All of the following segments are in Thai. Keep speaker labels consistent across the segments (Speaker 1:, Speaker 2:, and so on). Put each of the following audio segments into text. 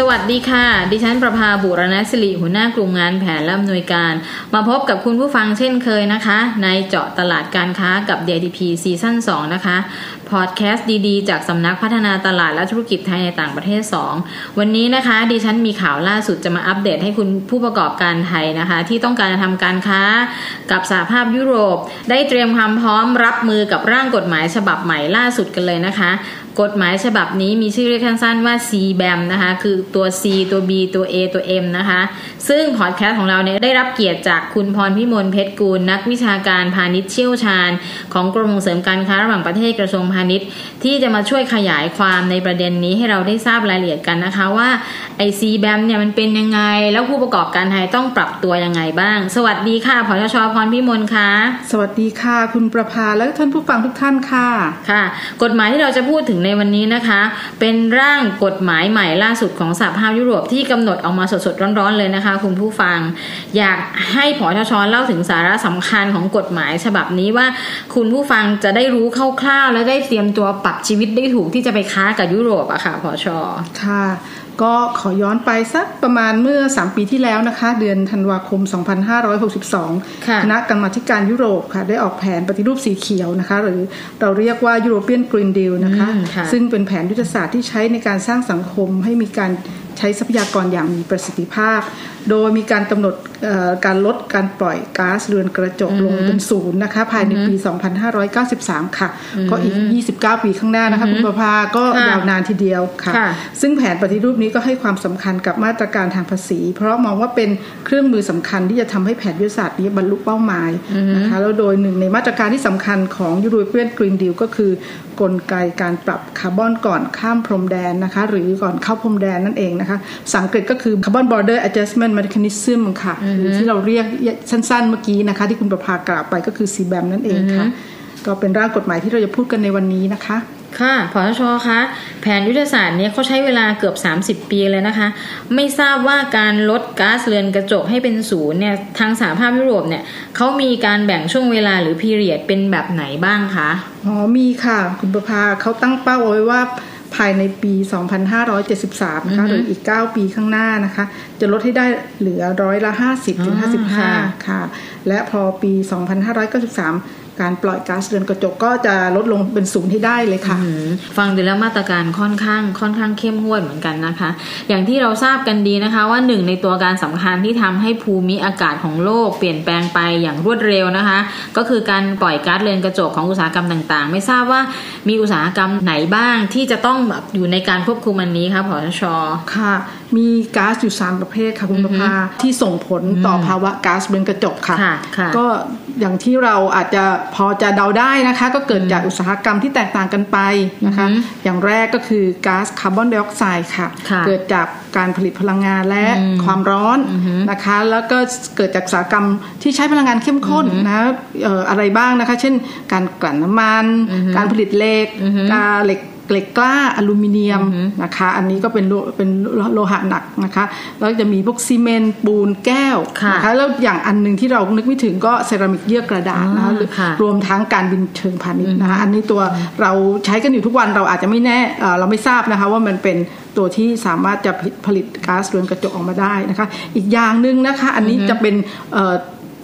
Speaker 1: สวัสดีค่ะ ดิฉันประภาบุรณศิริหัวหน้ากลุ่มงานแผนและอำนวยการ มาพบกับคุณผู้ฟังเช่นเคยนะคะ ในเจาะตลาดการค้ากับ DTP ซีซั่น2นะคะ พอดแคสต์ดีๆ จากสำนักพัฒนาตลาดและธุรกิจไทยในต่างประเทศ 2 วันนี้นะคะ ดิฉันมีข่าวล่าสุดจะมาอัปเดตให้คุณผู้ประกอบการไทยนะคะ ที่ต้องการจะทำการค้ากับสหภาพยุโรป ได้เตรียมความพร้อมรับมือกับร่างกฎหมายฉบับใหม่ล่าสุดกันเลยนะคะกฎหมายฉบับนี้มีชื่อเรียกสั้นๆว่า CBAM นะคะ คือตัว C ตัว B ตัว A ตัว M นะคะ ซึ่งพอดแคสต์ของเราเนี่ยได้รับเกียรติจากคุณพรพิมลเพชรกูล นักวิชาการพาณิชย์เชี่ยวชาญ ของกรมส่งเสริมการค้าระหว่างประเทศกระทรวงพาณิชย์ ที่จะมาช่วยขยายความในประเด็นนี้ให้เราได้ทราบรายละเอียดกันนะคะว่าไอ CBAM เนี่ยมันเป็นยังไง แล้วผู้ประกอบการไทยต้องปรับตัวยังไงบ้าง สวัสดีค่ะพชชพรพิมลค่ะ
Speaker 2: สวัสดีค่ะ คุณประภาและท่านผู้ฟังทุกท่านค่ะ
Speaker 1: ค่ะ กฎหมายที่เราจะพูดถึงในวันนี้นะคะ เป็นร่างกฎหมายใหม่ล่าสุดของสหภาพยุโรปที่กำหนดออกมาสดๆร้อนๆเลยนะคะ คุณผู้ฟัง อยากให้ผอชชเล่าถึงสาระสำคัญของกฎหมายฉบับนี้ว่า คุณผู้ฟังจะได้รู้คร่าวๆ และได้เตรียมตัวปรับชีวิตได้ถูกที่จะไปค้ากับยุโรปอะค่ะผอช
Speaker 2: ค่ะ ก็ขอย้อนไปสักประมาณเมื่อ 3 ปีที่แล้วนะคะ เดือนธันวาคม 2562
Speaker 1: ค่ะ
Speaker 2: คณะกรรมาธิการยุโรปค่ะ ได้ออกแผนปฏิรูปสีเขียวนะคะ หรือเราเรียกว่า European Green Deal นะคะ
Speaker 1: อืมค่ะ
Speaker 2: ซึ่งเป็นแผนยุทธศาสตร์ที่ใช้ในการสร้างสังคมให้มีการ ใช้ทรัพยากรอย่างมีประสิทธิภาพ โดยมีการกำหนดเอ่อการลดการปล่อยก๊าซเรือนกระจกลงเป็นศูนย์นะคะภายในปี 2593 ค่ะ ก็อีก 29 ปีข้างหน้านะคะคุณประภาก็
Speaker 1: ค่ะ
Speaker 2: ยาวนานทีเดียวค่ะ
Speaker 1: ค่ะ
Speaker 2: ซึ่งแผนปฏิรูปนี้ก็ให้ความสำคัญกับมาตรการทางภาษี เพราะมองว่าเป็นเครื่องมือสำคัญที่จะทำให้แผนยุทธศาสตร์นี้บรรลุเป้าหมายนะคะแล้วโดยหนึ่งในมาตรการที่สำคัญของยูโรเปียนกรีนดีลก็คือกลไกการปรับคาร์บอนก่อนข้ามพรมแดนนะคะ หรือก่อนเข้าพรมแดนนั่นเองนะคะสังเกตก็คือ Carbon Border Adjustment Mechanism ค่ะหรือที่เราเรียกสั้นๆเมื่อกี้นะคะ ที่คุณประภากล่าวไปก็คือ CBAM นั่นเองค่ะ ก็เป็นร่างกฎหมายที่เราจะพูดกันในวันนี้นะคะ
Speaker 1: ค่ะผอชคะแผนยุทธศาสตร์เนี้เขาใช้เวลาเกือบ 30 ปีเลยนะคะ ไม่ทราบว่าการลดก๊าซเรือนกระจกให้เป็นศูนย์เนี่ยทางสหภาพยุโรปเนี่ยเขามีการแบ่งช่วงเวลาหรือพีเรียดเป็นแบบไหนบ้างคะ
Speaker 2: อ๋อมีค่ะ คุณประภาเขาตั้งเป้าเอาไว้ว่า ภายในปี 2573 นะคะหรืออีก 9 ปีข้างหน้านะคะ จะลดให้ได้เหลือร้อยละ 50ถึง
Speaker 1: อ๋อค่ะ
Speaker 2: 55 ค่ะ และพอปี 2593 การปล่อยก๊าซเรือนกระจกก็จะลดลงเป็นศูนย์ให้ได้เลยค่ะ
Speaker 1: อืมฟังดูแล้วมาตรการค่อนข้างค่อนข้างเข้มงวดเหมือนกันนะคะ อย่างที่เราทราบกันดีนะคะ ว่าหนึ่งในตัวการสำคัญที่ทำให้ภูมิอากาศของโลกเปลี่ยนแปลงไปอย่างรวดเร็วนะคะ ก็คือการปล่อยก๊าซเรือนกระจกของอุตสาหกรรมต่างๆ ไม่ทราบว่ามีอุตสาหกรรมไหนบ้างที่จะต้องแบบอยู่ในการควบคุมอันนี้คะผอช
Speaker 2: ค่ะ มีก๊าซอยู่3ประเภทค่ะคุณประภาที่ส่งผลต่อภาวะก๊าซเรือนกระจกค่ะ
Speaker 1: ค่ะค่ะ
Speaker 2: ก็อย่างที่เราอาจจะพอจะเดาได้นะคะ ก็เกิดจากอุตสาหกรรมที่แตกต่างกันไปนะคะ
Speaker 1: อือฮึ
Speaker 2: อย่างแรกก็คือก๊าซคาร์บอนไดออกไซด์ค่ะ
Speaker 1: ค่ะ
Speaker 2: เกิดจากการผลิตพลังงานและ
Speaker 1: อืม
Speaker 2: ความร้อนนะคะ แล้วก็เกิดจากอุตสาหกรรมที่ใช้พลังงานเข้มข้นนะเอ่ออะไรบ้างนะคะ เช่น การกลั่นน้ำมัน การผลิตเหล็กการเหล็ก เหล็กกล้าอลูมิเนียมนะคะ อันนี้ก็เป็นโลเป็นโลหะหนักนะคะแล้วจะมีพวกซีเมนต์ปูนแก้ว
Speaker 1: ค่ะ
Speaker 2: นะคะแล้วอย่างอันหนึ่งที่เรานึกไม่ถึงก็เซรามิกเยื่อกระดาษนะคะ
Speaker 1: อ่า
Speaker 2: หรือ
Speaker 1: ค่ะ
Speaker 2: รวมทั้งการบินเชิงพาณิชย์นะคะอันนี้ตัวเราใช้กันอยู่ทุกวันเราอาจจะไม่แน่เอ่อเราไม่ทราบนะคะว่ามันเป็นตัวที่สามารถจะผลิตผลิตก๊าซเรือนกระจกออกมาได้นะคะ อีกอย่างหนึ่งนะคะอันนี้จะเป็นเอ่อ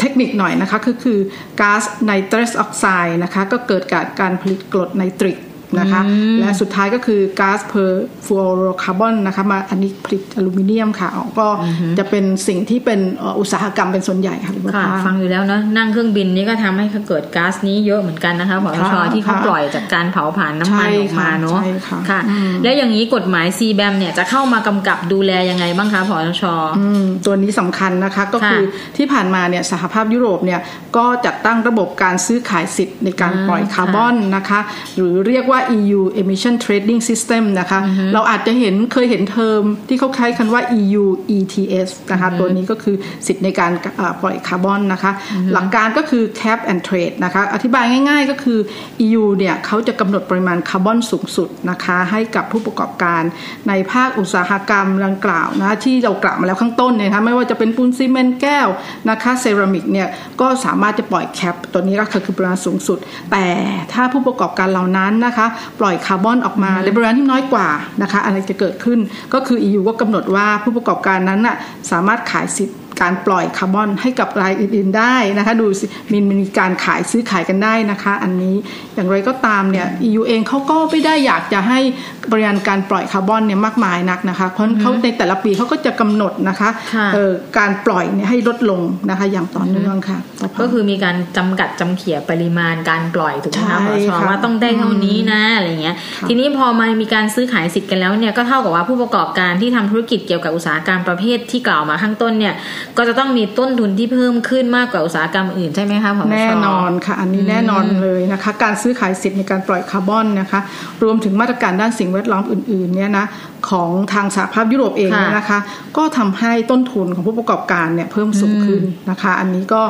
Speaker 2: เทคนิคหน่อยนะคะคือคือก๊าซไนตรัสออกไซด์นะคะก็เกิดจากการผลิตกรดไนตริก นะคะ และสุดท้ายก็คือก๊าซเพอร์ฟลูออโรคาร์บอนนะคะมาอันนี้ผลิตอลูมิเนียมค่ะอ๋อก็จะเป็นสิ่งที่เป็นเอ่ออุตสาหกรรมเป็นส่วนใหญ่ค่ะคุณประ
Speaker 1: ค่ะ
Speaker 2: ภา
Speaker 1: ฟังอยู่แล้วเนอะนั่งเครื่องบินนี่ก็ทำให้เกิดก๊าซนี้เยอะเหมือนกันนะคะผอช
Speaker 2: ค่ะ
Speaker 1: ที่เขา
Speaker 2: ค่ะ
Speaker 1: ปล่อยจากการเผาผลาญน้ำมัน
Speaker 2: ใช่
Speaker 1: ออกมาเนาะ
Speaker 2: ใช่ค่ะ
Speaker 1: ค่ะ แล้วอย่างนี้กฎหมาย CBAM เนี่ยจะเข้ามากำกับดูแลยังไงบ้างคะผอช
Speaker 2: อืมตัวนี้สำคัญนะคะก็
Speaker 1: ค่ะ
Speaker 2: คือที่ผ่านมาเนี่ยสหภาพยุโรปเนี่ยก็จัดตั้งระบบการซื้อขายสิทธิ์ในการ
Speaker 1: อ่า
Speaker 2: ปล่อยคาร์บอนนะคะ หรือเรียกว่า EU Emission Trading System นะคะ เราอาจจะเห็นเคยเห็นเทอมที่เขาใช้คันว่า EU ETS นะคะตัวนี้ก็คือสิทธิ์ในการปล่อยคาร์บอนนะคะ หลักการก็คือ cap and trade นะคะ อธิบายง่ายๆก็คือ EU เนี่ยเขาจะกำหนดปริมาณคาร์บอนสูงสุดนะคะ ให้กับผู้ประกอบการในภาคอุตสาหกรรมดังกล่าวนะที่เรากล่าวมาแล้วข้างต้นเนี่ยนะคะไม่ว่าจะเป็นปูนซีเมนต์แก้วนะคะเซรามิกเนี่ยก็สามารถจะปล่อย cap ตัวนี้ก็คือปริมาณสูงสุด แต่ถ้าผู้ประกอบการเหล่านั้นนะคะปล่อยคาร์บอนออกมาในปริมาณที่น้อยกว่านะคะอะไรจะเกิดขึ้นก็คือ EU ก็กำหนดว่าผู้ประกอบการนั้นน่ะสามารถขายสิทธิ์ การปล่อยคาร์บอนให้กับรายอื่นๆได้นะคะดูสิมีมีการขายซื้อขายกันได้นะคะ อันนี้อย่างไรก็ตามเนี่ย EU เองเขาก็ไม่ได้อยากจะให้ปริมาณการปล่อยคาร์บอนเนี่ยมากมายนักนะคะเพราะเขาในแต่ละปีเขาก็จะกำหนดนะคะการปล่อยเนี่ยให้ลดลงนะคะอย่างต่อเนื่องค่ะ
Speaker 1: ก็คือมีการจำกัดจำเขี่ยปริมาณการปล่อยถูกไหมคะพอว่าต้องได้เท่านี้นะอะไรเงี้ย ทีนี้พอมันมีการซื้อขายสิทธิ์กันแล้วเนี่ยก็เท่ากับว่าผู้ประกอบการที่ทำธุรกิจเกี่ยวกับอุตสาหกรรมประเภทที่กล่าวมาข้างต้นเนี่ยก็จะต้องมีต้นทุนที่เพิ่มขึ้นมากกว่าอุตสาหกรรมอื่นใช่ไหมคะผอ
Speaker 2: แน่นอนค่ะ อันนี้แน่นอนเลยนะคะ การซื้อขายสิทธิ์ในการปล่อยคาร์บอนนะคะ รวมถึงมาตรการด้านสิ่งแวดล้อมอื่นๆเนี่ยนะ ของทางสหภาพยุโรปเองนะคะ ก็ทำให้ต้นทุนของผู้ประกอบการเนี่ยเพิ่มสูงขึ้นนะคะ อันนี้ก็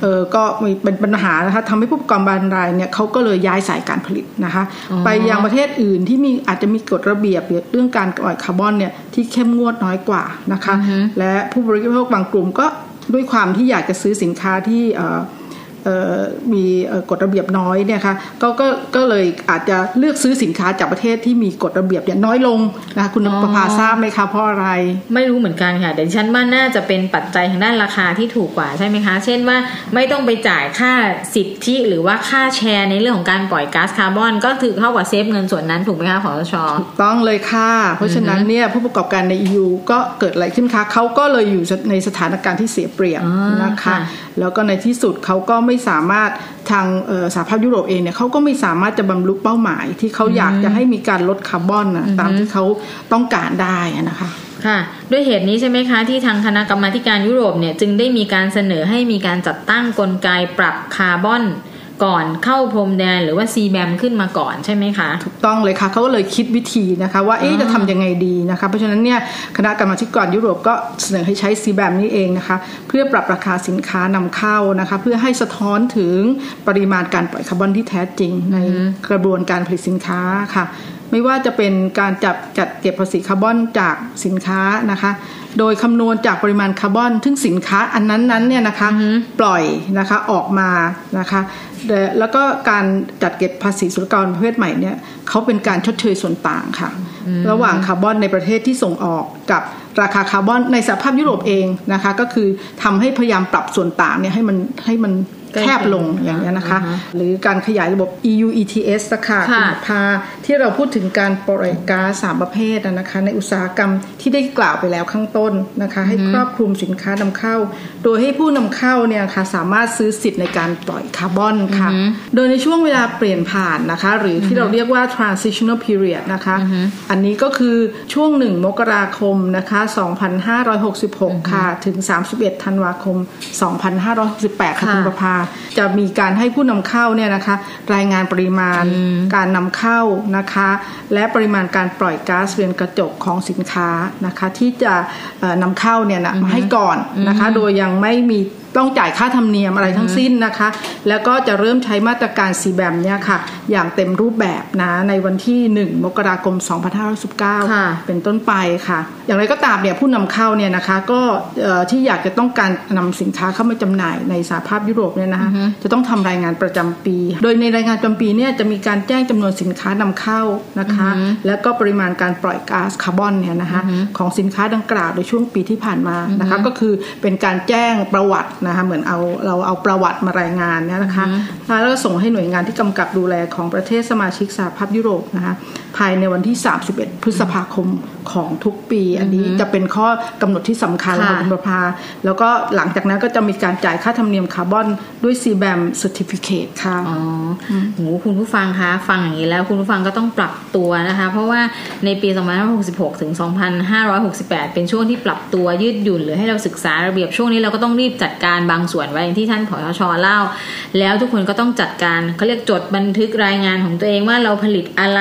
Speaker 2: เออก็มีเป็นปัญหานะคะทำให้ผู้ประกอบการรายเนี่ยเขาก็เลยย้ายสายการผลิตนะคะ ไปยังประเทศอื่นที่มีอาจจะมีกฎระเบียบเรื่องการปล่อยคาร์บอนเนี่ยที่เข้มงวดน้อยกว่านะคะ และผู้บริโภคบางกลุ่มก็ด้วยความที่อยากจะซื้อสินค้าที่ มีกฎระเบียบน้อยเนี่ยค่ะก็ก็ก็เลยอาจจะเลือกซื้อสินค้าจากประเทศที่มีกฎระเบียบเนี่ยน้อยลงนะคะคุณประภาทราบไหมคะเพราะอะไร
Speaker 1: ไม่รู้เหมือนกันค่ะแต่ฉันว่าน่าจะเป็นปัจจัยทางด้านราคาที่ถูกกว่าใช่ไหมคะ เช่นว่าไม่ต้องไปจ่ายค่าสิทธิหรือว่าค่าแชร์ในเรื่องของการปล่อยก๊าซคาร์บอน ก็ถือเข้ากับเซฟเงินส่วนนั้นถูกไหมคะขอชอ
Speaker 2: ถูกต้องเลยค่ะ เพราะฉะนั้นเนี่ยผู้ประกอบการใน EU ก็เกิดอะไรขึ้นคะเขาก็เลยอยู่ในสถานการณ์ที่เสียเปรียบนะคะ แล้วก็ในที่สุดเขาก็ไม่สามารถทางสหภาพยุโรปเองเนี่ยเขาก็ไม่สามารถจะบรรลุเป้าหมาย ที่เขาอยากจะให้มีการลดคาร์บอนนะตามที่เขาต้องการได้นะคะ
Speaker 1: ค่ะด้วยเหตุนี้ใช่ไหมคะที่ทางคณะกรรมาการยุโรปเนี่ยจึงได้มีการเสนอให้มีการจัดตั้งกลไกปรับคาร์บอน ก่อนเข้าพรมแดนหรือว่าซีแบมขึ้นมาก่อนใช่ไหมคะ
Speaker 2: ถูกต้องเลยค่ะเขาก็เลยคิดวิธีนะคะ ว่าเอ๊ะจะทำยังไงดีนะคะ เพราะฉะนั้นเนี่ยคณะกรรมการยุโรปก็เสนอให้ใช้ซีแบมนี้เองนะคะ เพื่อปรับราคาสินค้านำเข้านะคะ เพื่อให้สะท้อนถึงปริมาณการปล่อยคาร์บอนที่แท้จริงในกระบวนการผลิตสินค้าค่ะ ไม่ว่าจะเป็นการจับจัดเก็บภาษีคาร์บอนจากสินค้านะคะ โดยคำนวณจากปริมาณคาร์บอนซึ่งสินค้าอันนั้นนั้นเนี่ยนะคะปล่อยนะคะออกมานะคะแล้วก็การจัดเก็บภาษีสุลกรประเภทใหม่เนี่ยเขาเป็นการชดเชยส่วนต่างค่ะ ระหว่างคาร์บอนในประเทศที่ส่งออกกับราคาคาร์บอนในสหภาพยุโรปเองนะคะ ก็คือทำให้พยายามปรับส่วนต่างเนี่ยให้มันให้มัน แคบลงอย่างนี้นะคะ หรือการขยายระบบ EU ETS ค่ะคุณพาที่เราพูดถึงการปล่อยก๊าซสามประเภทนะคะ ในอุตสาหกรรมที่ได้กล่าวไปแล้วข้างต้นนะคะ ให้ครอบคลุมสินค้านำเข้า โดยให้ผู้นำเข้าเนี่ยค่ะสามารถซื้อสิทธิ์ในการปล่อยคาร์บอนค่ะ โดยในช่วงเวลาเปลี่ยนผ่านนะคะ หรือที่เราเรียกว่า transitional period นะคะ อันนี้ก็คือช่วงหนึ่งมกราคมนะคะ 2566 ค่ะ ถึง 31 ธันวาคม 2568 ค่ะคุณประภาจะมีการให้ผู้นำเข้าเนี่ยนะคะรายงานปริมาณการนำเข้านะคะ และปริมาณการปล่อยก๊าซเรือนกระจกของสินค้านะคะที่จะนำเข้าเนี่ยนะมาให้ก่อนนะคะ โดยยังไม่มี ต้องจ่ายค่าธรรมเนียมอะไรทั้งสิ้นนะคะ แล้วก็จะเริ่มใช้มาตรการซีแบมเนี่ยค่ะ อย่างเต็มรูปแบบนะในวันที่ 1 มกราคม 2519 เป็นต้นไปค่ะ อย่างไรก็ตามเนี่ยผู้นำเข้าเนี่ยนะคะก็ที่อยากจะต้องการนำสินค้าเข้ามาจำหน่ายในสหภาพยุโรปเนี่ยนะคะจะต้องทำรายงานประจำปี โดยในรายงานประจำปีเนี่ยจะมีการแจ้งจำนวนสินค้านำเข้านะคะ แล้วก็ปริมาณการปล่อยก๊าซคาร์บอนเนี่ยนะคะของสินค้าดังกล่าวในช่วงปีที่ผ่านมานะคะก็คือเป็นการแจ้งประวัตินะคะเหมือนเอาเราเอาประวัติมารายงานเนี่ยนะคะแล้วก็ส่งให้หน่วยงานที่กำกับดูแลของประเทศสมาชิกสหภาพยุโรปนะคะภายในวันที่ 31 พฤษภาคมของทุกปี อันนี้จะเป็นข้อกำหนดที่สำคัญ
Speaker 1: ค่ะ
Speaker 2: ค่ะคุณประภา แล้วก็หลังจากนั้นก็จะมีการจ่ายค่าธรรมเนียมคาร์บอนด้วย CBAM Certificate ค่ะ
Speaker 1: อ๋อโหคุณผู้ฟังคะฟังอย่างนี้แล้วคุณผู้ฟังก็ต้องปรับตัวนะคะ เพราะว่าในปี 2566 ถึง 2568 เป็นช่วงที่ปรับตัวยืดหยุ่นหรือให้เราศึกษาระเบียบช่วงนี้เราก็ต้องรีบจัดการบางส่วนไว้อย่างที่ท่านผอชเล่า แล้วทุกคนก็ต้องจัดการเขาเรียกจดบันทึกรายงานของตัวเองว่าเราผลิตอะไร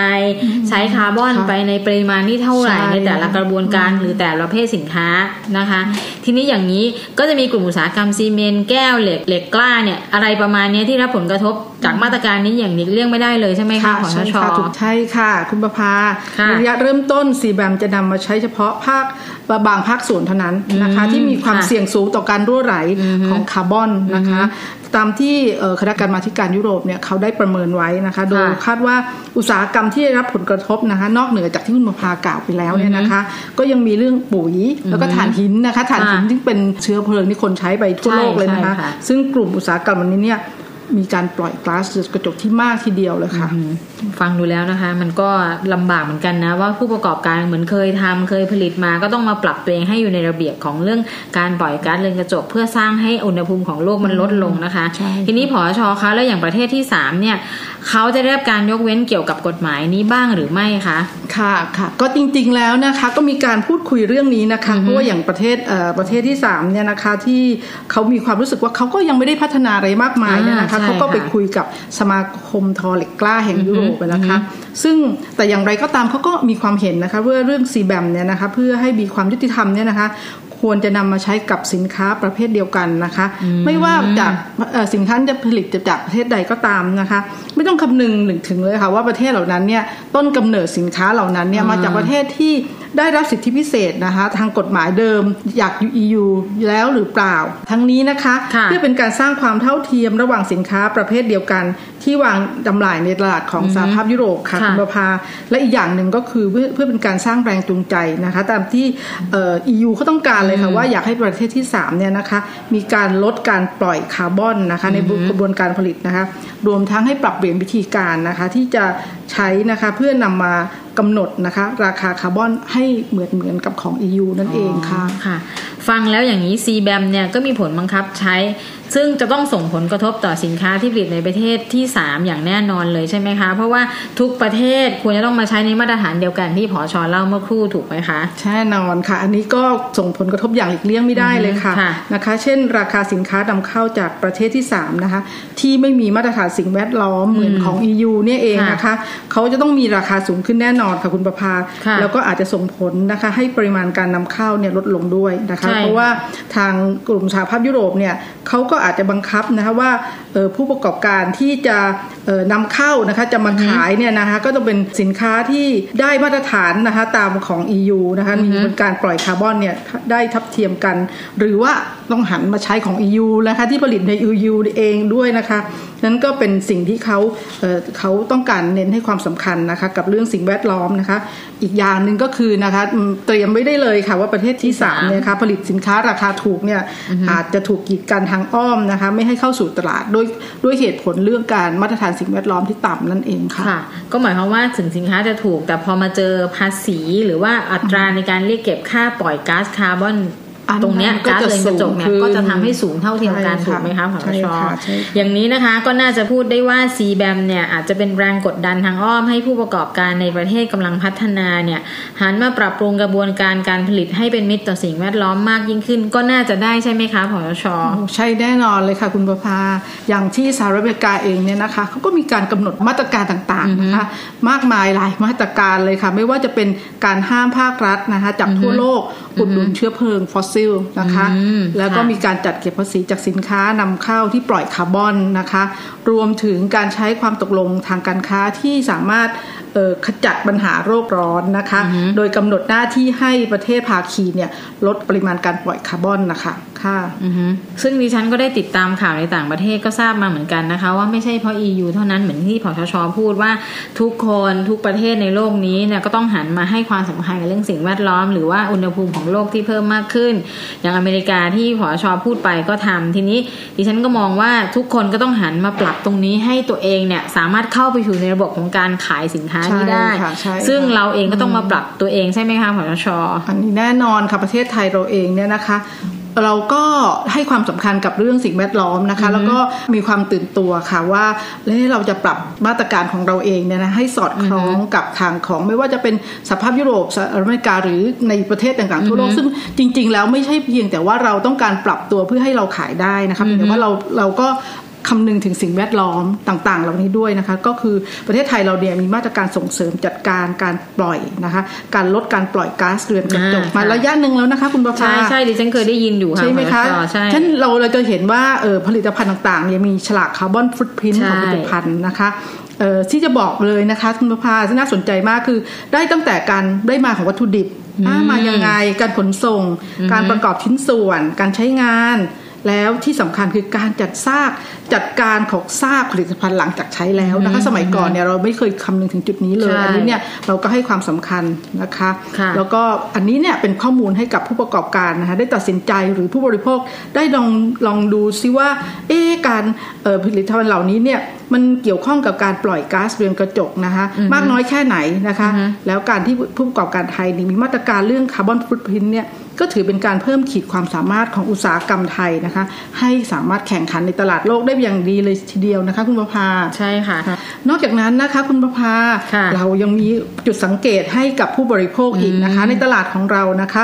Speaker 1: ใช้คาร์บอน
Speaker 2: ค่ะ
Speaker 1: ไปในปริมาณที่เท่าไหร่
Speaker 2: ใช่
Speaker 1: ในแต่ละกระบวนการหรือแต่ละประเภทสินค้านะคะ ทีนี้อย่างนี้ก็จะมีกลุ่มอุตสาหกรรมซีเมนต์แก้วเหล็กเหล็กกล้าเนี่ยอะไรประมาณเนี้ยที่รับผลกระทบจากมาตรการนี้อย่างหลีกเลี่ยงไม่ได้เลยใช่ไหมคะขอช
Speaker 2: ใช่
Speaker 1: ช
Speaker 2: ค่ะถูกใช่ค่ะ คุณประภา
Speaker 1: ค่ะ
Speaker 2: ระยะเริ่มต้นซีแบมจะนำมาใช้เฉพาะภาคบางภาคส่วนเท่านั้นนะคะ
Speaker 1: อืม
Speaker 2: ที่มีความ
Speaker 1: ค่ะ
Speaker 2: เสี่ยงสูงต่อการรั่วไหลของคาร์บอนนะคะ ตามที่เอ่อคณะกรรมาธิการยุโรปเนี่ยเขาได้ประเมินไว้นะคะ โดยคาดว่าอุตสาหกรรมที่ได้รับผลกระทบนะคะ นอกเหนือจากที่คุณประภากล่าวไปแล้วเนี่ยนะคะ ก็ยังมีเรื่องปุ๋ยแล้วก็ถ่านหินนะคะถ่านหิน
Speaker 1: ค่ะ
Speaker 2: ที่เป็นเชื้อเพลิงที่คนใช้ไปทั่ว
Speaker 1: ใช่
Speaker 2: โลกเลยนะคะ
Speaker 1: ใช่ค่ะ
Speaker 2: ซึ่งกลุ่มอุตสาหกรรมอันนี้เนี่ย มีการปล่อยก๊าซเรือนกระจกที่มากทีเดียวเลยค่ะ
Speaker 1: ฟังดูแล้วนะคะ มันก็ลำบากเหมือนกันนะ ว่าผู้ประกอบการเหมือนเคยทำเคยผลิตมา ก็ต้องมาปรับตัวเองให้อยู่ในระเบียบของเรื่องการปล่อยก๊าซเรือนกระจก เพื่อสร้างให้อุณหภูมิของโลกมันลดลงนะคะ
Speaker 2: ใช่
Speaker 1: ทีนี้ผอชคะแล้วอย่างประเทศที่สามเนี่ยเขาจะได้รับการยกเว้นเกี่ยวกับกฎหมายนี้บ้างหรือไม่คะ
Speaker 2: ค่ะค่ะ ก็จริงๆแล้วนะคะ ก็มีการพูดคุยเรื่องนี้นะคะเพราะว่าอย่างประเทศเอ่อประเทศที่3เนี่ยนะคะที่เขามีความรู้สึกว่าเขาก็ยังไม่ได้พัฒนาอะไรมากมายเนี่ยนะคะ
Speaker 1: อ่าใช่
Speaker 2: เขาก็ไป
Speaker 1: ค่ะ
Speaker 2: คุยกับสมาคมทอเหล็กกล้าแห่งยุโรปนะคะ ซึ่งแต่อย่างไรก็ตามเขาก็มีความเห็นนะคะว่าเรื่องซีแบมเนี่ยนะคะเพื่อให้มีความยุติธรรมเนี่ยนะคะควรจะนำมาใช้กับสินค้าประเภทเดียวกันนะคะ ไม่ว่าจากเอ่อสินค้าจะผลิตจากประเทศใดก็ตามนะคะ ไม่ต้องคำนึงถึงเลยค่ะว่าประเทศเหล่านั้นเนี่ยต้นกำเนิดสินค้าเหล่านั้นเนี่ยมาจากประเทศที่ ได้รับสิทธิพิเศษนะคะ ทางกฎหมายเดิมอยาก EU แล้วหรือเปล่า ทั้งนี้นะคะ
Speaker 1: ค่ะ
Speaker 2: เพื่อเป็นการสร้างความเท่าเทียมระหว่างสินค้าประเภทเดียวกัน ที่วางจำหน่ายในตลาดของสหภาพยุโรปค่ะ
Speaker 1: ค่ะ
Speaker 2: คุณประภาและอีกอย่างหนึ่งก็คือเพื่อเพื่อเป็นการสร้างแรงจูงใจนะคะ ตามที่เอ่อ EU เขาต้องการเลยค่ะว่าอยากให้ประเทศที่3เนี่ยนะคะมีการลดการปล่อยคาร์บอนนะคะในกระบวนการผลิตนะคะ รวมทั้งให้ปรับเปลี่ยนวิธีการนะคะที่จะ ใช้นะคะเพื่อนำมากำหนดนะคะราคาคาร์บอนให้เหมือนเหมือนกับของ EU นั่นเองค่ะ
Speaker 1: ค่ะฟังแล้วอย่างนี้ CBAM เนี่ยก็มีผลบังคับใช้ ซึ่งจะต้องส่งผลกระทบต่อสินค้าที่ผลิตในประเทศที่ 3 อย่างแน่นอนเลยใช่ไหมคะ เพราะว่าทุกประเทศควรจะต้องมาใช้ในมาตรฐานเดียวกันที่ผอชอเล่าเมื่อครู่ถูกไหมคะ
Speaker 2: แน่นอนค่ะ อันนี้ก็ส่งผลกระทบอย่างหลีกเลี่ยงไม่ได้เลยค่ะ
Speaker 1: ค่ะ
Speaker 2: นะคะ เช่น ราคาสินค้านำเข้าจากประเทศที่ 3 นะคะ ที่ไม่มีมาตรฐานสิ่งแวดล้อมเหมือนของ EU เนี่ยเองนะคะเขาจะต้องมีราคาสูงขึ้นแน่นอนค่ะคุณประภา
Speaker 1: ค่ะ
Speaker 2: แล้วก็อาจจะส่งผลนะคะ ให้ปริมาณการนำเข้าเนี่ยลดลงด้วยนะคะ
Speaker 1: ใช่
Speaker 2: เพราะว่าทางกลุ่มสหภาพยุโรปเนี่ยเขาก็อาจจะบังคับนะคะว่าเอ่อผู้ประกอบการที่จะเอ่อนำเข้านะคะจะมาขายเนี่ยนะคะก็ต้องเป็นสินค้าที่ได้มาตรฐานนะคะตามของ EU นะคะมีการปล่อยคาร์บอนเนี่ยได้ทับเทียมกัน หรือว่าต้องหันมาใช้ของ EU นะคะที่ผลิตใน EU เองด้วยนะคะนั้นก็เป็นสิ่งที่เขาเอ่อเขาต้องการเน้นให้ความสำคัญนะคะกับเรื่องสิ่งแวดล้อมนะคะ อีกอย่างหนึ่งก็คือนะคะอืมเตรียมไว้ได้เลยค่ะว่าประเทศที่สามเนี่ยนะคะผลิตสินค้าราคาถูกเนี่ยอาจจะถูกกีดกันทางอ้อมนะคะ ไม่ให้เข้าสู่ตลาดด้วยด้วยเหตุผลเรื่องการมาตรฐานสิ่งแวดล้อมที่ต่ำนั่นเองค่ะ
Speaker 1: ค่ะ ก็หมายความว่าถึงสินค้าจะถูก แต่พอมาเจอภาษี หรือว่าอัตราในการเรียกเก็บค่าปล่อยก๊าซคาร์บอน
Speaker 2: อันนั้น
Speaker 1: ตรงเนี้ย
Speaker 2: ก็
Speaker 1: ก๊าซ
Speaker 2: จะ
Speaker 1: เรือนกระจกเนี่ย
Speaker 2: สูงขึ้น
Speaker 1: ก็จะทำให้สูงเท่าเทียมกัน
Speaker 2: ใช่ค่ะ
Speaker 1: ถูกไหมคะผอ
Speaker 2: ใช่
Speaker 1: ช
Speaker 2: ค่ะใช่ค่ะ
Speaker 1: อย่างนี้นะคะก็น่าจะพูดได้ว่า CBAM เนี่ยอาจจะเป็นแรงกดดันทางอ้อมให้ผู้ประกอบการในประเทศกำลังพัฒนาเนี่ยหันมาปรับปรุงกระบวนการการผลิตให้เป็นมิตรต่อสิ่งแวดล้อมมากยิ่งขึ้น ก็น่าจะได้ใช่ไหมคะผอช
Speaker 2: ใช่แน่นอนเลยค่ะคุณประภาอย่างที่สหรัฐอเมริกาเองเนี่ยนะคะเขาก็มีการกำหนดมาตรการต่างๆนะคะมากมายหลายมาตรการเลยค่ะ ไม่ว่าจะเป็นการห้ามภาครัฐนะคะจากทั่วโลกอุดหนุนเชื้อเพลิงฟอสซิลนะคะ
Speaker 1: อืม
Speaker 2: แล้วก็
Speaker 1: ค่ะ
Speaker 2: มีการจัดเก็บภาษีจากสินค้านำเข้าที่ปล่อยคาร์บอนนะคะ รวมถึงการใช้ความตกลงทางการค้าที่สามารถเอ่อขจัดปัญหาโลกร้อนนะคะ โดยกำหนดหน้าที่ให้ประเทศภาคีเนี่ยลดปริมาณการปล่อยคาร์บอนนะคะค่ะ
Speaker 1: อือฮึซึ่งดิฉันก็ได้ติดตามข่าวในต่างประเทศก็ทราบมาเหมือนกันนะคะ ว่าไม่ใช่เพราะ EU เท่านั้นเหมือนที่ผอชชพูดว่าทุกคนทุกประเทศในโลกนี้เนี่ยก็ต้องหันมาให้ความสำคัญกับเรื่องสิ่งแวดล้อม หรือว่าอุณหภูมิของโลกที่เพิ่มมากขึ้น อย่างอเมริกาที่ผอชพูดไปก็ทำทีนี้ดิฉันก็มองว่าทุกคนก็ต้องหันมาปรับตรงนี้ให้ตัวเองเนี่ยสามารถเข้าไปอยู่ในระบบของการขายสินค้าานี้ได้
Speaker 2: ใช่ค่ะใช่ค่ะ
Speaker 1: ซึ่งเราเองก็ต้องมาปรับตัวเองใช่ไหมคะผอช
Speaker 2: อันนี้แน่นอนค่ะประเทศไทยเราเองเนี่ยนะคะเราก็ให้ความสำคัญกับเรื่องสิ่งแวดล้อมนะคะ แล้วก็มีความตื่นตัวค่ะว่าเอ๊ะเราจะปรับมาตรการของเราเองเนี่ยนะให้สอดคล้องกับทางของไม่ว่าจะเป็นสหภาพยุโรปสหรัฐอเมริกาหรือในประเทศต่างๆทั่วโลกซึ่งจริง ๆ แล้วไม่ใช่เพียงแต่ว่าเราต้องการปรับตัวเพื่อให้เราขายได้นะคะเพียงแต่ว่าเราเราก็ คำนึงถึงสิ่งแวดล้อมต่างๆ เหล่านี้ด้วยนะคะ ก็คือประเทศไทยเราเนี่ยมีมาตรการส่งเสริมจัดการการปล่อยนะคะ การลดการปล่อยก๊าซเรือนกระจก
Speaker 1: อ่า
Speaker 2: มา
Speaker 1: ค่ะ
Speaker 2: ระยะหนึ่งแล้วนะคะ คุณประภา
Speaker 1: ใช่ใช่ดิฉันเคยได้ยินอยู่ค่ะ
Speaker 2: ใช่ไหมคะ
Speaker 1: ผอใช่
Speaker 2: ฉะนั้นเราเราจะเห็นว่าเออผลิตภัณฑ์ต่างๆเนี่ยมีฉลากคาร์บอนฟุตพิ้น
Speaker 1: ใช่
Speaker 2: ของผลิตภัณฑ์นะคะเออที่จะบอกเลยนะคะคุณประภาที่น่าสนใจมากคือ ได้ตั้งแต่การได้มาของวัตถุดิบอ่ามายังไงการขนส่ง การประกอบชิ้นส่วน การใช้งาน แล้วที่สำคัญคือการจัดซากจัดการของซากผลิตภัณฑ์หลังจากใช้แล้วนะคะสมัยก่อนเนี่ยเราไม่เคยคำนึงถึงจุดนี้เลย
Speaker 1: ใช่
Speaker 2: อันนี้เนี่ยเราก็ให้ความสำคัญนะคะ
Speaker 1: ค่ะ
Speaker 2: แล้วก็อันนี้เนี่ยเป็นข้อมูลให้กับผู้ประกอบการนะคะได้ตัดสินใจหรือผู้บริโภคได้ลองลองดูซิว่าเอ๊ะการเอ่อผลิตภัณฑ์เหล่านี้เนี่ย มันเกี่ยวข้องกับการปล่อยก๊าซเรือนกระจกนะคะ มากน้อยแค่ไหนนะคะ แล้วการที่ผู้ประกอบการไทยนี่มีมาตรการเรื่องคาร์บอนฟุตพิ้นเนี่ยก็ถือเป็นการเพิ่มขีดความสามารถของอุตสาหกรรมไทยนะคะ ให้สามารถแข่งขันในตลาดโลกได้อย่างดีเลยทีเดียวนะคะคุณประภา
Speaker 1: ใช่ค่ะ
Speaker 2: นอกจากนั้นนะคะคุณประภา
Speaker 1: ค่ะ
Speaker 2: เรายังมีจุดสังเกตให้กับผู้บริโภคอีกนะคะ ในตลาดของเรานะคะ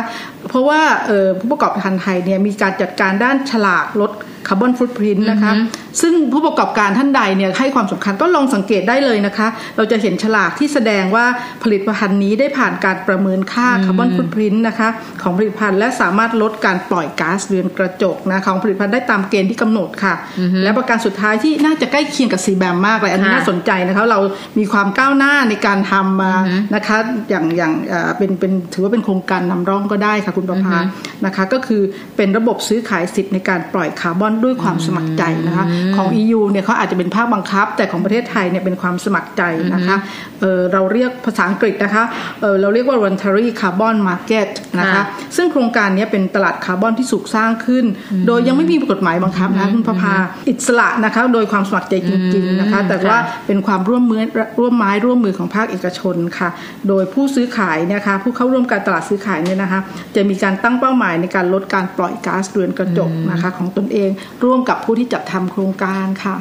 Speaker 2: เพราะว่าเอ่อผู้ประกอบการไทยเนี่ยมีการจัดการด้านฉลากลดคาร์บอนฟุตพิ้นนะคะ ซึ่งผู้ประกอบการท่านใดเนี่ยให้ความสำคัญก็ลองสังเกตได้เลยนะคะ เราจะเห็นฉลากที่แสดงว่าผลิตภัณฑ์นี้ได้ผ่านการประเมินค่าคาร์บอนฟุตพิ้นนะคะของผลิตภัณฑ์และสามารถลดการปล่อยก๊าซเรือนกระจกนะของผลิตภัณฑ์ได้ตามเกณฑ์ที่กำหนดค่ะ และประการสุดท้ายที่น่าจะใกล้เคียงกับ CBAM มากเลยอันนี้
Speaker 1: ค่ะ
Speaker 2: น่าสนใจนะคะเรามีความก้าวหน้าในการทำมานะคะอย่างอย่างเอ่อเป็นเป็นถือว่าเป็นโครงการนำร่องก็ได้ค่ะคุณประภานะคะ ก็คือเป็นระบบซื้อขายสิทธิ์ในการปล่อยคาร์บอนด้วยความสมัครใจนะคะของ EU เนี่ยเขาอาจจะเป็นภาคบังคับ แต่ของประเทศไทยเนี่ยเป็นความสมัครใจนะคะเอ่อเราเรียกภาษาอังกฤษนะคะเอ่อเราเรียกว่า voluntary carbon market นะคะ
Speaker 1: ค่ะ
Speaker 2: ซึ่งโครงการเนี้เป็นตลาดคาร์บอนที่ถูกสร้างขึ้น โดยยังไม่มีกฎหมายบังคับนะคะคุณประภาอิสระนะคะโดยความสมัครใจจริงๆนะคะแต่ว่า
Speaker 1: ค่ะ
Speaker 2: เป็นความร่วมมือร่วมไม้ร่วมมือของภาคเอกชนค่ะ โดยผู้ซื้อขายเนยนะคะผู้เข้าร่วมการตลาดซื้อขายเนี่ยนะคะจะมีการตั้งเป้าหมายในการลดการปล่อยก๊าซเรือนกระจกนะคะของตนเองร่วมกับผู้ที่จัดทำโครงการค่ะ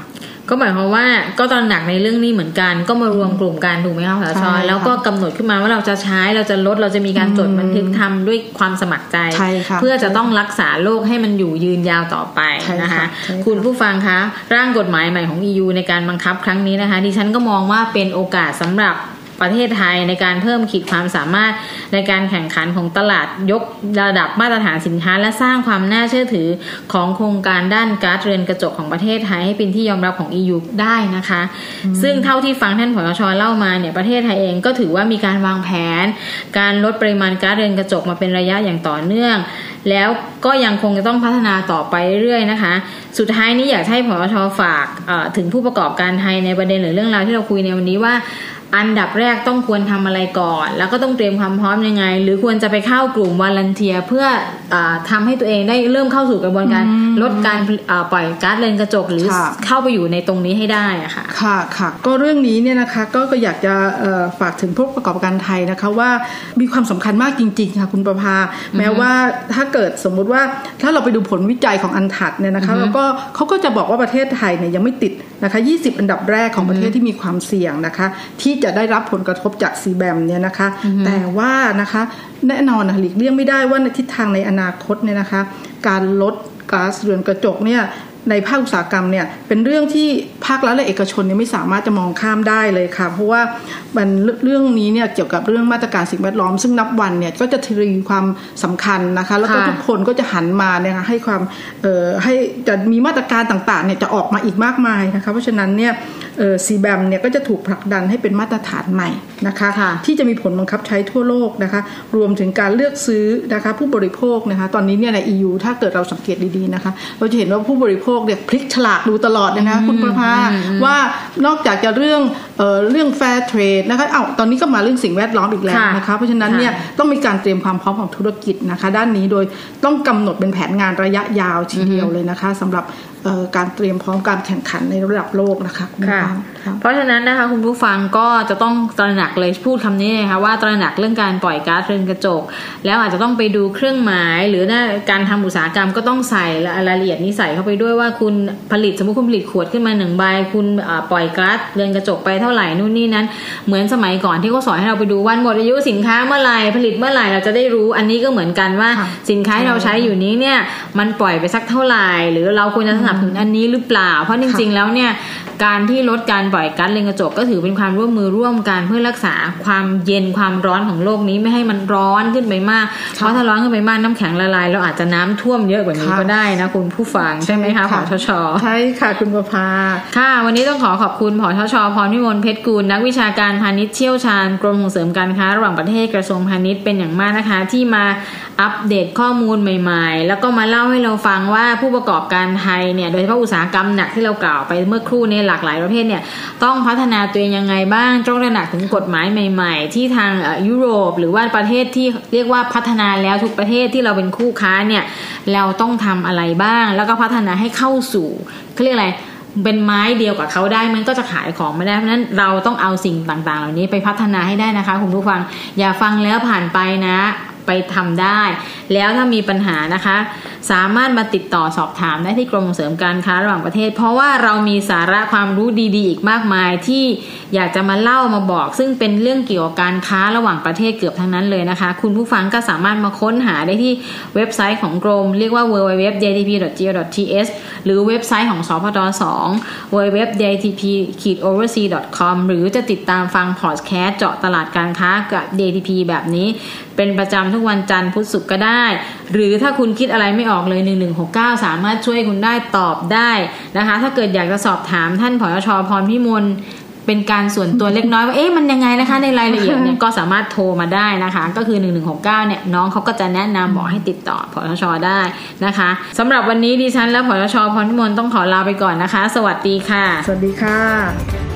Speaker 1: ก็หมายความว่าก็ตระหนักในเรื่องนี้เหมือนกัน ก็มารวมกลุ่มกันถูกไหมคะผอ
Speaker 2: ใช่
Speaker 1: ช
Speaker 2: ค่ะ
Speaker 1: แล้วก็กำหนดขึ้นมาว่าเราจะใช้เราจะลดเราจะมีการจดบันทึกทำด้วยความสมัครใจ
Speaker 2: ใช่ค่ะ
Speaker 1: เพื่อจะต้องรักษาโลกให้มันอยู่ยืนยาวต่อไป
Speaker 2: ใช่ค่ะ
Speaker 1: นะคะ
Speaker 2: ใช่ค่ะ
Speaker 1: คุณผู้ฟังคะร่างกฎหมายใหม่ของ EU ในการบังคับครั้งนี้นะคะดิฉันก็มองว่าเป็นโอกาสสำหรับ ประเทศไทยในการเพิ่มขีดความสามารถในการแข่งขันของตลาดยกระดับมาตรฐานสินค้า และสร้างความน่าเชื่อถือของโครงการด้านก๊าซเรือนกระจกของประเทศไทยให้เป็นที่ยอมรับของ EU ได้นะคะ ซึ่งเท่าที่ฟังท่านผอชเล่ามาเนี่ยประเทศไทยเองก็ถือว่ามีการวางแผน การลดปริมาณก๊าซเรือนกระจกมาเป็นระยะอย่างต่อเนื่อง แล้วก็ยังคงจะต้องพัฒนาต่อไปเรื่อยๆนะคะ สุดท้ายนี้อยากให้ผอชฝากถึงผู้ประกอบการไทยในประเด็นหรือเรื่องราวที่เราคุยในวันนี้ว่า อันดับแรกต้องควรทำอะไรก่อน แล้วก็ต้องเตรียมความพร้อมยังไง หรือควรจะไปเข้ากลุ่มวอลันเทียเพื่ออาทำให้ตัวเองได้เริ่มเข้าสู่กระบวนการลดการอ่าปล่อยก๊าซเรือนกระจกหรือ
Speaker 2: ค่ะ
Speaker 1: เข้าไปอยู่ในตรงนี้ให้ได้อะค่ะ
Speaker 2: ค่ะค่ะก็เรื่องนี้เนี่ยนะคะก็ก็อยากจะเอ่อฝากถึงผู้ประกอบการไทยนะคะว่ามีความสำคัญมากจริง ๆ ค่ะคุณประภา แม้ว่าถ้าเกิดสมมุติว่าถ้าเราไปดูผลวิจัยของอันทัดเนี่ยนะคะแล้วก็เขาก็จะบอกว่าประเทศไทยเนี่ยยังไม่ติดนะคะ20 อันดับแรกของประเทศที่มีความเสี่ยงนะคะ ที่จะได้รับผลกระทบจากซีแบมเนี่ยนะคะ แต่ว่านะคะแน่นอนนะหลีกเลี่ยงไม่ได้ว่าในทิศทางในอนาคตเนี่ยนะคะ การลดก๊าซเรือนกระจกเนี่ย ในภาคอุตสาหกรรมเนี่ยเป็นเรื่องที่ภาครัฐและเอกชนเนี่ยไม่สามารถจะมองข้ามได้เลยค่ะ เพราะว่ามันเรื่องนี้เนี่ยเกี่ยวกับเรื่องมาตรการสิ่งแวดล้อม ซึ่งนับวันเนี่ยก็จะทวีความสำคัญนะคะ แล้วก็
Speaker 1: ค่ะ
Speaker 2: ทุกคนก็จะหันมาเนี่ยนะคะให้ความเอ่อให้จะมีมาตรการต่างๆเนี่ยจะออกมาอีกมากมายนะคะ เพราะฉะนั้นเนี่ยซีแบมเนี่ยก็จะถูกผลักดันให้เป็นมาตรฐานใหม่นะคะ
Speaker 1: ค่ะ
Speaker 2: ที่จะมีผลบังคับใช้ทั่วโลกนะคะรวมถึงการเลือกซื้อนะคะผู้บริโภคนะคะตอนนี้เนี่ยใน EU ถ้าเกิดเราสังเกตดีๆนะคะเราจะเห็นว่าผู้บริโภคเนี่ยพลิกฉลากดูตลอดเลยนะคะคุณประภาว่านอกจากจะเรื่องเอ่อเรื่อง fair trade นะคะเอ้าตอนนี้ก็มาเรื่องสิ่งแวดล้อมอีกแล้ว
Speaker 1: ค่ะ
Speaker 2: นะคะเพราะฉะนั้นเนี่ยต้องมีการเตรียมความพร้อมของธุรกิจนะคะ ด้านนี้โดยต้องกำหนดเป็นแผนงานระยะยาวทีเดียวเลยนะคะสำหรับ การเตรียมพร้อมการแข่งขันในระดับโลกนะคะ
Speaker 1: ค่ะเพราะฉะนั้นนะคะคุณผู้ฟังก็จะต้องตระหนักเลยพูดคำนี้นะคะว่าตระหนักเรื่องการปล่อยก๊าซเรือนกระจก แล้วอาจจะต้องไปดูเครื่องหมาย หรือการทำอุตสาหกรรมก็ต้องใส่รายละเอียดนี้ใส่เข้าไปด้วยว่าคุณผลิตสมมติคุณผลิตขวดขึ้นมาหนึ่งใบคุณปล่อยก๊าซเรือนกระจกไปเท่าไหร่นู่นนี่นั้น เหมือนสมัยก่อนที่เขาสอนให้เราไปดูวันหมดอายุสินค้าเมื่อไหร่ผลิตเมื่อไหร่เราจะได้รู้ อันนี้ก็เหมือนกันว่าสินค้าที่เราใช้อยู่นี้เนี่ยมันปล่อยไปสักเท่าไหร่หรือเราควรจะสนับสนุนอันนี้หรือเปล่า เพราะจริงๆแล้วเนี่ย การที่ลดการปล่อยก๊าซเรือนกระจกก็ถือเป็นความร่วมมือร่วมกันเพื่อรักษาความเย็นความร้อนของโลกนี้ไม่ให้มันร้อนขึ้นไปมาก เพราะถ้าร้อนขึ้นไปมากน้ำแข็งละลายเราอาจจะน้ำท่วมเยอะกว่านี้ก็ได้นะคุณผู้ฟังใช่ไหมคะผอชช
Speaker 2: ใช่ค่ะคุณประภา
Speaker 1: ค่ะ วันนี้ต้องขอขอบคุณผอชชพรพิมลเพชรกูลนักวิชาการพาณิชย์เชี่ยวชาญกรมส่งเสริมการค้าระหว่างประเทศกระทรวงพาณิชย์เป็นอย่างมากนะคะ ที่มาอัปเดตข้อมูลใหม่ๆ แล้วก็มาเล่าให้เราฟังว่าผู้ประกอบการไทยเนี่ยโดยเฉพาะอุตสาหกรรมหนักที่เรากล่าวไปเมื่อครู่ในหลากหลายประเภทเนี่ยต้องพัฒนาตัวเองยังไงบ้างต้องระหนักถึงกฎหมายใหม่ ๆ ที่ทางยุโรป หรือว่าประเทศที่เรียกว่าพัฒนาแล้วทุกประเทศที่เราเป็นคู่ค้าเนี่ยเราต้องทำอะไรบ้าง แล้วก็พัฒนาให้เข้าสู่เขาเรียกอะไรเป็นไม้เดียวกับเขาได้มันก็จะขายของไม่ได้เพราะนั้นเราต้องเอาสิ่งต่างๆ เหล่านี้ไปพัฒนาให้ได้นะคะคุณผู้ฟังอย่าฟังแล้วผ่านไปนะ ไปทำได้ แล้วถ้ามีปัญหานะคะ สามารถมาติดต่อสอบถามได้ที่กรมส่งเสริมการค้าระหว่างประเทศ เพราะว่าเรามีสาระความรู้ดีๆ อีกมากมายที่อยากจะมาเล่ามาบอก ซึ่งเป็นเรื่องเกี่ยวกับการค้าระหว่างประเทศเกือบทั้งนั้นเลยนะคะ คุณผู้ฟังก็สามารถมาค้นหาได้ที่เว็บไซต์ของกรม เรียกว่า www.jtp.go.th หรือเว็บไซต์ของสพท2 www.jtp-oversea.com หรือจะติดตามฟังพอดแคสต์เจาะตลาดการค้ากับ JTP แบบนี้ เป็นประจำทุกวันจันทร์พุธศุกร์ก็ได้ หรือถ้าคุณคิดอะไรไม่ออกเลย 1169 สามารถช่วยคุณได้ตอบได้นะคะ ถ้าเกิดอยากจะสอบถามท่านผอชพรพิมลเป็นการส่วนตัวเล็กน้อยว่าเอ๊ะมันยังไงนะคะ ในรายละเอียดเนี่ยก็สามารถโทรมาได้นะคะ ก็คือ 1169 เนี่ยน้องเขาก็จะแนะนำบอกให้ติดต่อผอชได้นะคะสำหรับวันนี้ดิฉันและผอชพรพิมลต้องขอลาไปก่อนนะคะ สวัสดีค่ะ
Speaker 2: สวัสดีค่ะ